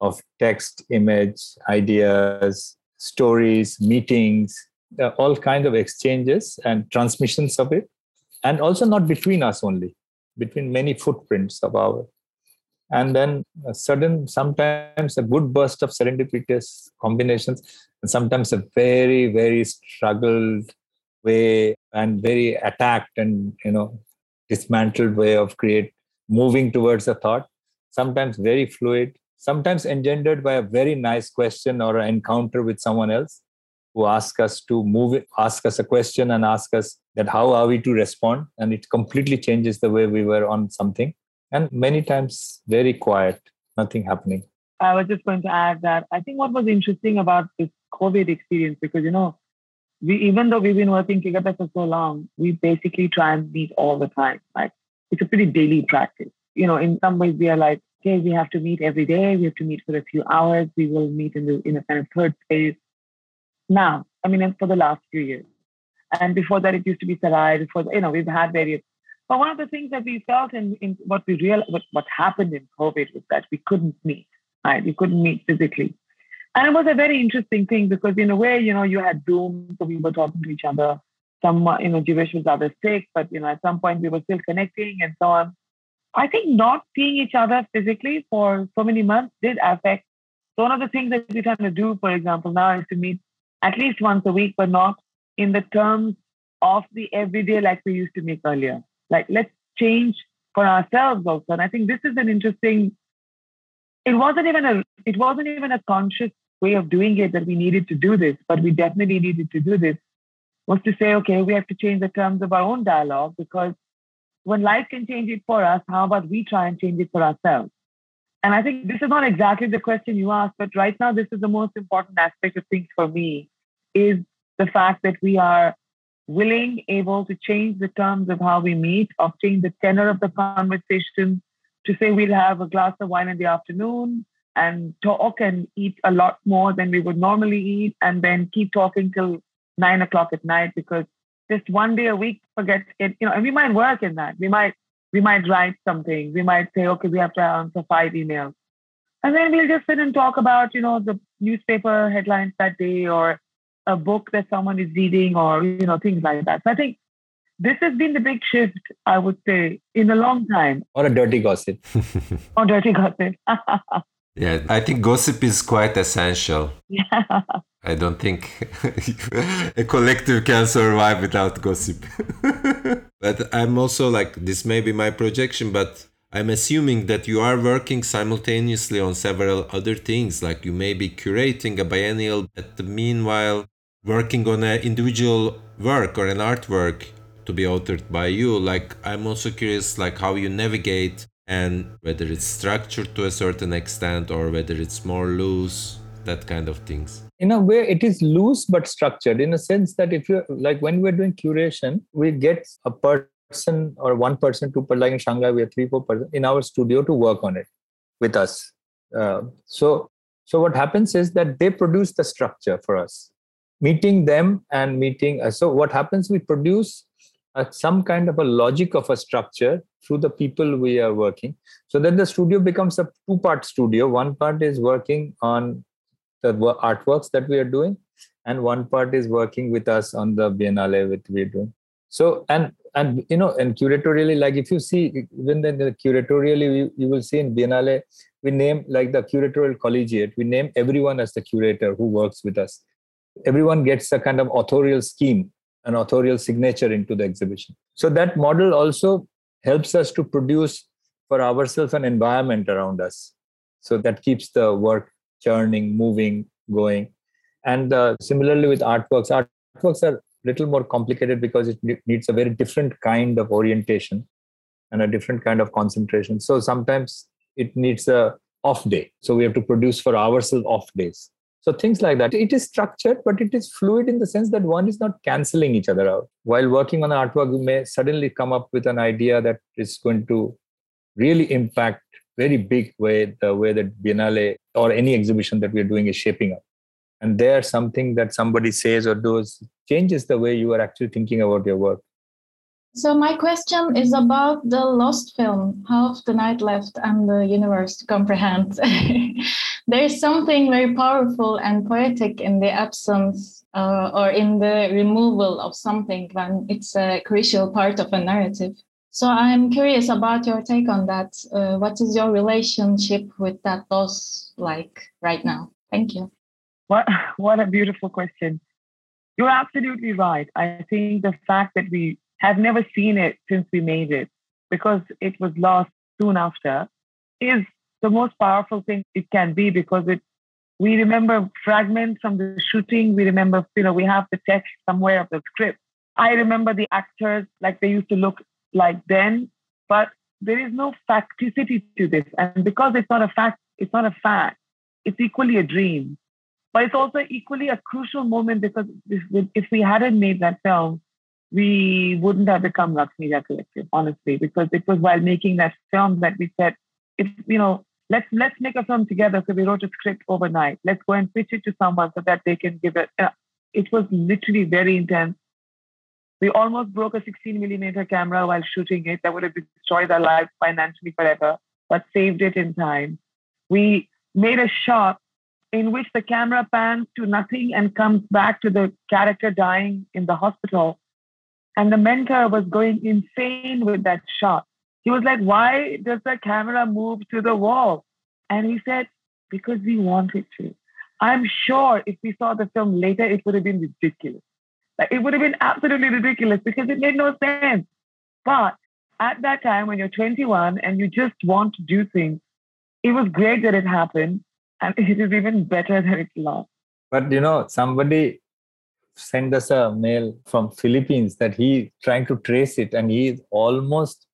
of text image ideas stories meetings uh, all kind of exchanges and transmissions of it and also not between us only between many footprints of our and then a sudden sometimes a good burst of serendipitous combinations and sometimes a very very struggled way and very attacked and you know dismantled way of create moving towards a thought sometimes very fluid sometimes engendered by a very nice question or an encounter with someone else who ask us to move ask us a question and ask us that how are we to respond and it completely changes the way we were on something and many times very quiet nothing happening i was just going to add that i think what was interesting about this covid experience because you know we even though we've been working together for so long, we basically try and meet all the time. Like it's a pretty daily practice. You know, in some ways we are like, okay, we have to meet every day. We have to meet for a few hours. We will meet in the in a kind of third space. Now, I mean, for the last few years, and before that, it used to be Sarai. Before you know, we've had various. But one of the things that we felt in, in what we realized, what, what happened in COVID was that we couldn't meet. Right, we couldn't meet physically. And it was a very interesting thing because in a way, you know, you had Zoom, so we were talking to each other. Some, you know, Jeebesh was rather sick, but you know, at some point we were still connecting and so on. I think not seeing each other physically for so many months did affect. So one of the things that we're trying to do, for example, now is to meet at least once a week, but not in the terms of the everyday like we used to make earlier. Like let's change for ourselves also. And I think this is an interesting. It wasn't even a. It wasn't even a conscious way of doing it that we needed to do this, but we definitely needed to do this. Was to say, okay, we have to change the terms of our own dialogue because when life can change it for us, how about we try and change it for ourselves? And I think this is not exactly the question you asked, but right now, this is the most important aspect of things for me is the fact that we are willing, able to change the terms of how we meet, of change the tenor of the conversation, to say we'll have a glass of wine in the afternoon and talk and eat a lot more than we would normally eat, and then keep talking till nine o'clock at night because just one day a week forget it, you know, and we might work in that. We might we might write something. We might say, okay, we have to answer five emails. And then we'll just sit and talk about, you know, the newspaper headlines that day or a book that someone is reading or, you know, things like that. So I think this has been the big shift, I would say, in a long time. Or a dirty gossip. or dirty gossip. yeah, I think gossip is quite essential. Yeah. I don't think a collective can survive without gossip. but I'm also like, this may be my projection, but I'm assuming that you are working simultaneously on several other things, like you may be curating a biennial, but the meanwhile working on an individual work or an artwork to be authored by you. Like I'm also curious, like how you navigate and whether it's structured to a certain extent or whether it's more loose, that kind of things. In a way it is loose but structured in a sense that if you like when we're doing curation we get a person or one person two like in shanghai we have three four person in our studio to work on it with us. Uh, so so what happens is that they produce the structure for us meeting them and meeting uh, so what happens we produce some kind of a logic of a structure through the people we are working. So then the studio becomes a two part studio. One part is working on the artworks that we are doing and one part is working with us on the biennale which we're doing. So and and you know and curatorially like if you see even then the curatorially you will see in biennale we name like the curatorial collegiate we name everyone as the curator who works with us. Everyone gets a kind of authorial scheme an authorial signature into the exhibition so that model also helps us to produce for ourselves an environment around us so that keeps the work churning, moving, going. And uh, similarly with artworks, artworks are a little more complicated because it needs a very different kind of orientation and a different kind of concentration. So sometimes it needs a off day. So we have to produce for ourselves off days. So things like that. It is structured, but it is fluid in the sense that one is not canceling each other out. While working on an artwork, we may suddenly come up with an idea that is going to really impact very big way the way that Biennale or any exhibition that we're doing is shaping up. And there, something that somebody says or does changes the way you are actually thinking about your work. So my question is about the lost film, Half the Night Left and the Universe to Comprehend. there is something very powerful and poetic in the absence uh, or in the removal of something when it's a crucial part of a narrative. So I'm curious about your take on that. Uh, what is your relationship with that loss like right now? Thank you. What what a beautiful question. You're absolutely right. I think the fact that we have never seen it since we made it, because it was lost soon after, is the most powerful thing it can be because it we remember fragments from the shooting. We remember, you know, we have the text somewhere of the script. I remember the actors like they used to look like then, but there is no facticity to this. And because it's not a fact, it's not a fact, it's equally a dream. But it's also equally a crucial moment because if, we hadn't made that film, we wouldn't have become Media Collective, honestly, because it was while making that film that we said, if you know, let's let's make a film together. So we wrote a script overnight. Let's go and pitch it to someone so that they can give it. Uh, it was literally very intense. We almost broke a 16 millimeter camera while shooting it. That would have destroyed our lives financially forever, but saved it in time. We made a shot in which the camera pans to nothing and comes back to the character dying in the hospital. And the mentor was going insane with that shot. He was like, Why does the camera move to the wall? And he said, Because we wanted to. I'm sure if we saw the film later, it would have been ridiculous. Like it would have been absolutely ridiculous because it made no sense. But at that time when you're 21 and you just want to do things, it was great that it happened. And it is even better that it lost. But you know, somebody sent us a mail from Philippines that he trying to trace it and he is almost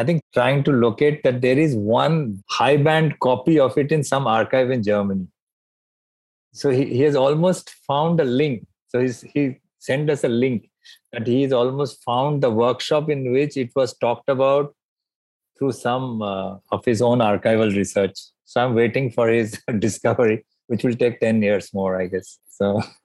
I think trying to locate that there is one high band copy of it in some archive in Germany. So he, he has almost found a link. So he's, he sent us a link that he's almost found the workshop in which it was talked about through some uh, of his own archival research. So I'm waiting for his discovery, which will take 10 years more, I guess. So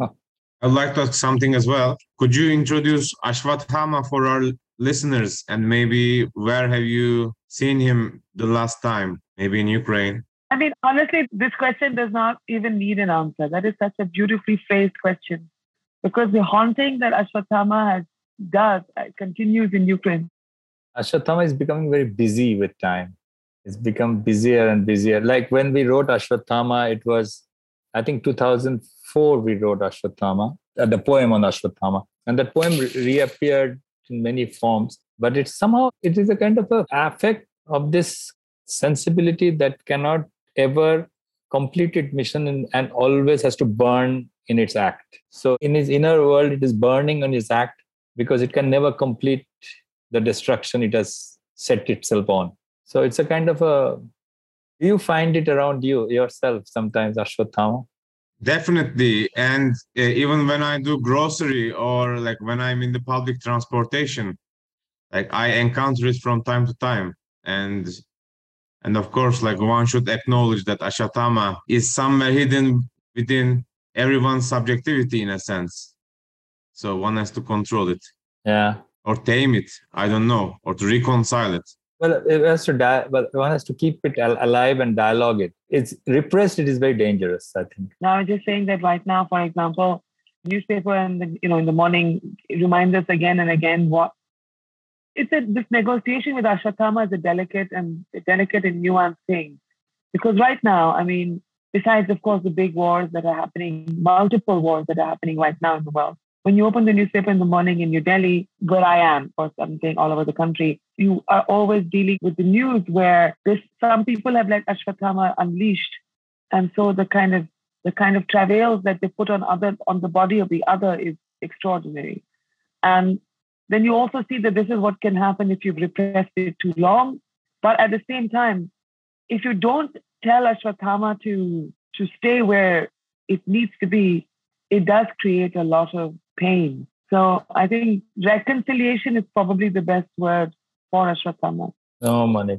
I'd like to ask something as well. Could you introduce Ashwatthama for our listeners and maybe where have you seen him the last time? Maybe in Ukraine? I mean, honestly, this question does not even need an answer. That is such a beautifully phrased question because the haunting that Ashwatthama has does uh, continues in Ukraine. Ashwatthama is becoming very busy with time. It's become busier and busier. Like when we wrote Ashwatthama, it was, I think, 2004 we wrote Ashwatthama, uh, the poem on Ashwatthama. And that poem re- reappeared in many forms but it's somehow it is a kind of a affect of this sensibility that cannot ever complete its mission and, and always has to burn in its act. So in his inner world it is burning on his act because it can never complete the destruction it has set itself on. So it's a kind of a you find it around you yourself sometimes ashwatthama Definitely. And uh, even when I do grocery or like when I'm in the public transportation, like I encounter it from time to time. And and of course, like one should acknowledge that Ashwatthama is somewhere hidden within everyone's subjectivity in a sense. So one has to control it. Yeah. Or tame it. I don't know. Or to reconcile it. Well, it has to die, one has to keep it alive and dialogue it. It's repressed. It is very dangerous. I think. Now, I'm just saying that right now, for example, newspaper and you know in the morning reminds us again and again what it's a this negotiation with Ashwatthama is a delicate and a delicate and nuanced thing, because right now, I mean, besides of course the big wars that are happening, multiple wars that are happening right now in the world, when you open the newspaper in the morning in New Delhi, where I am, or something all over the country, you are always dealing with the news where this some people have let Ashwatthama unleashed. And so the kind of the kind of travails that they put on other on the body of the other is extraordinary. And then you also see that this is what can happen if you've repressed it too long. But at the same time, if you don't tell Ashwatthama to to stay where it needs to be, it does create a lot of pain. So I think reconciliation is probably the best word for Ashwatthama. No, money.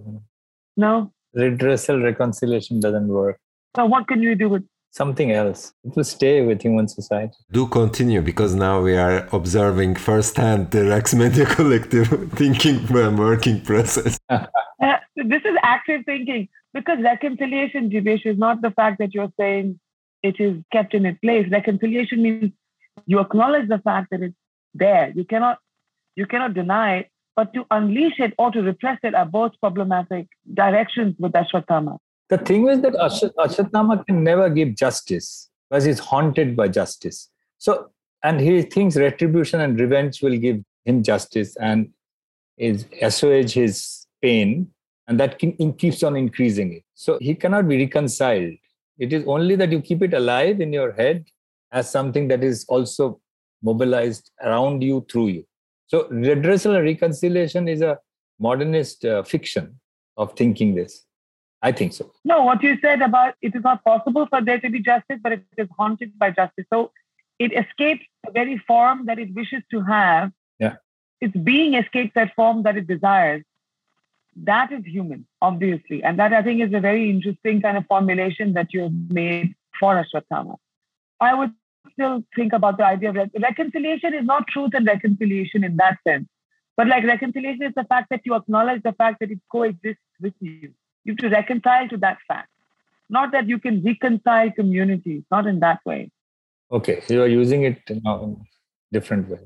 No? Redressal reconciliation doesn't work. So what can you do with something else. It will stay with human society. Do continue because now we are observing firsthand the Raqs Media Collective thinking and working process. uh, this is active thinking because reconciliation, Jeebesh, is not the fact that you're saying it is kept in its place. Reconciliation means you acknowledge the fact that it's there. You cannot you cannot deny it, but to unleash it or to repress it are both problematic directions with Ashwatthama. The thing is that Ashwatthama can never give justice because he's haunted by justice. So, and he thinks retribution and revenge will give him justice and is assuage his pain, and that can, keeps on increasing it. So he cannot be reconciled. It is only that you keep it alive in your head as something that is also mobilized around you through you. So redressal and reconciliation is a modernist uh, fiction of thinking this. I think so. No, what you said about it is not possible for there to be justice, but it is haunted by justice. So it escapes the very form that it wishes to have. Yeah. Its being escapes that form that it desires. That is human, obviously. And that I think is a very interesting kind of formulation that you have made for Ashwatthama. I would still think about the idea of reconciliation is not truth and reconciliation in that sense. But like reconciliation is the fact that you acknowledge the fact that it coexists with you. You have to reconcile to that fact. Not that you can reconcile communities, not in that way. Okay, you are using it in a different way.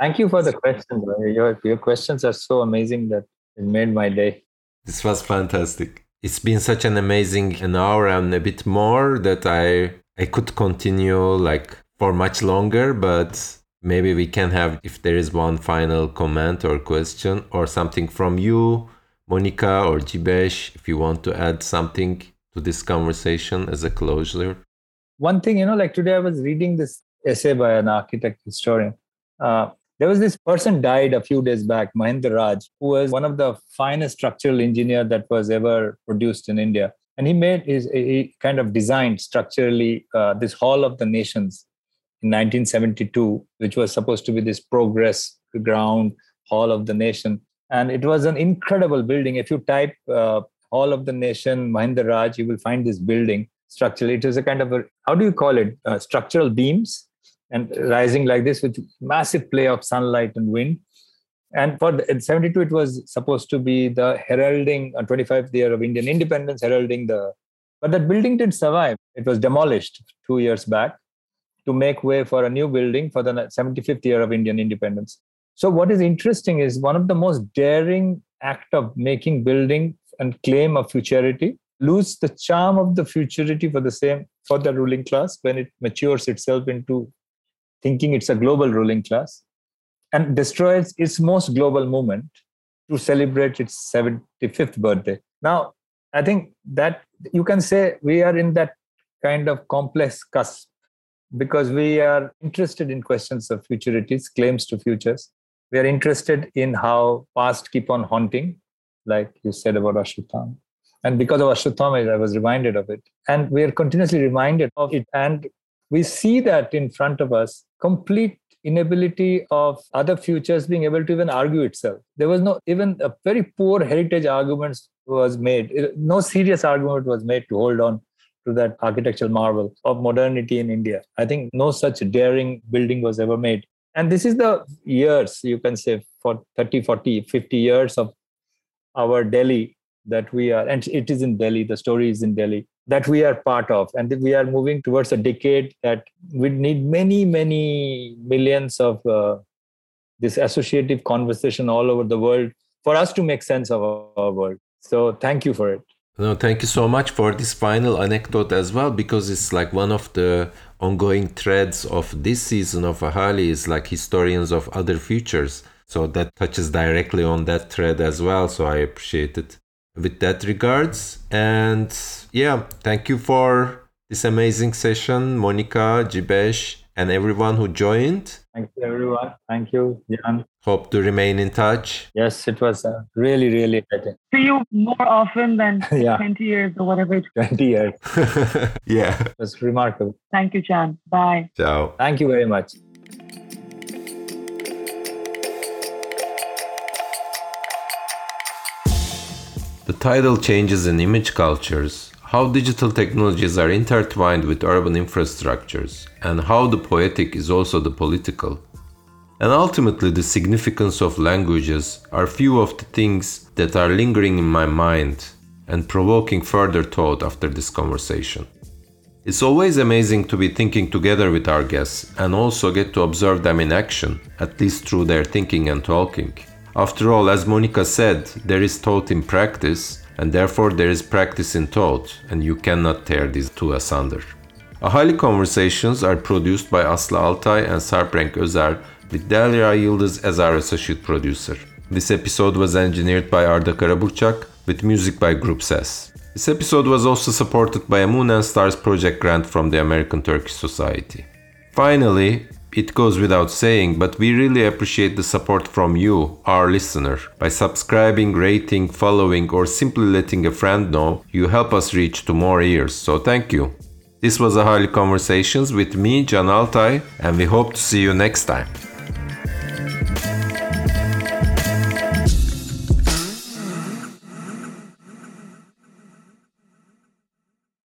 Thank you for the questions. Your, your questions are so amazing that it made my day. This was fantastic. It's been such an amazing an hour and a bit more that I I could continue like for much longer, but maybe we can have if there is one final comment or question or something from you monica or Jeebesh if you want to add something to this conversation as a closure. One thing you know like today i was reading this essay by an architect historian. Uh, there was this person died a few days back mahendra raj who was one of the finest structural engineer that was ever produced in india and he made his he kind of designed structurally uh, this hall of the nations in 1972, which was supposed to be this progress ground hall of the nation. And it was an incredible building. If you type uh, Hall of the Nation, Mahendra Raj, you will find this building structurally. It was a kind of a, how do you call it? Uh, structural beams and rising like this with massive play of sunlight and wind. And for in 72, it was supposed to be the heralding, uh, 25th year of Indian independence, heralding the, but that building didn't survive. It was demolished two years back to make way for a new building for the 75th year of Indian independence. So, what is interesting is one of the most daring act of making building and claim of futurity lose the charm of the futurity for the same for the ruling class when it matures itself into thinking it's a global ruling class and destroys its most global movement to celebrate its 75th birthday. Now, I think that you can say we are in that kind of complex cusp because we are interested in questions of futurities, claims to futures. We are interested in how past keep on haunting, like you said about Ashwatthama. And because of Ashwatthama, I was reminded of it. And we are continuously reminded of it. And we see that in front of us, complete inability of other futures being able to even argue itself. There was no, even a very poor heritage arguments was made. No serious argument was made to hold on to that architectural marvel of modernity in India. I think no such daring building was ever made. And this is the years, you can say, for 30, 40, 50 years of our Delhi that we are, and it is in Delhi, the story is in Delhi, that we are part of. And we are moving towards a decade that we need many, many millions of uh, this associative conversation all over the world for us to make sense of our, our world. So thank you for it. No, thank you so much for this final anecdote as well, because it's like one of the ongoing threads of this season of Ahali is like historians of other futures. So that touches directly on that thread as well. So I appreciate it with that regards. And yeah, thank you for this amazing session, Monica, Jeebesh, and everyone who joined. Thank you, everyone. Thank you, Can. Hope to remain in touch. Yes, it was uh, really, really exciting. See you more often than Yeah. 20 years or whatever it 20 years. yeah. It was remarkable. Thank you, Can. Bye. Ciao. Thank you very much. The tidal changes in image cultures, how digital technologies are intertwined with urban infrastructures, and how the poetic is also the political. And ultimately, the significance of languages are few of the things that are lingering in my mind and provoking further thought after this conversation. It's always amazing to be thinking together with our guests and also get to observe them in action, at least through their thinking and talking. After all, as Monica said, there is thought in practice, and therefore there is practice in thought, and you cannot tear these two asunder. Ahali Conversations are produced by Aslı Altay and Sarprenk Özer, with Delia Yıldız as our associate producer. This episode was engineered by Arda Karaburçak, with music by Group Ses. This episode was also supported by a Moon and Stars project grant from the American Turkish Society. Finally, it goes without saying, but we really appreciate the support from you, our listener. By subscribing, rating, following, or simply letting a friend know, you help us reach to more ears, so thank you. This was Ahali Conversations with me, Can Altay, and we hope to see you next time.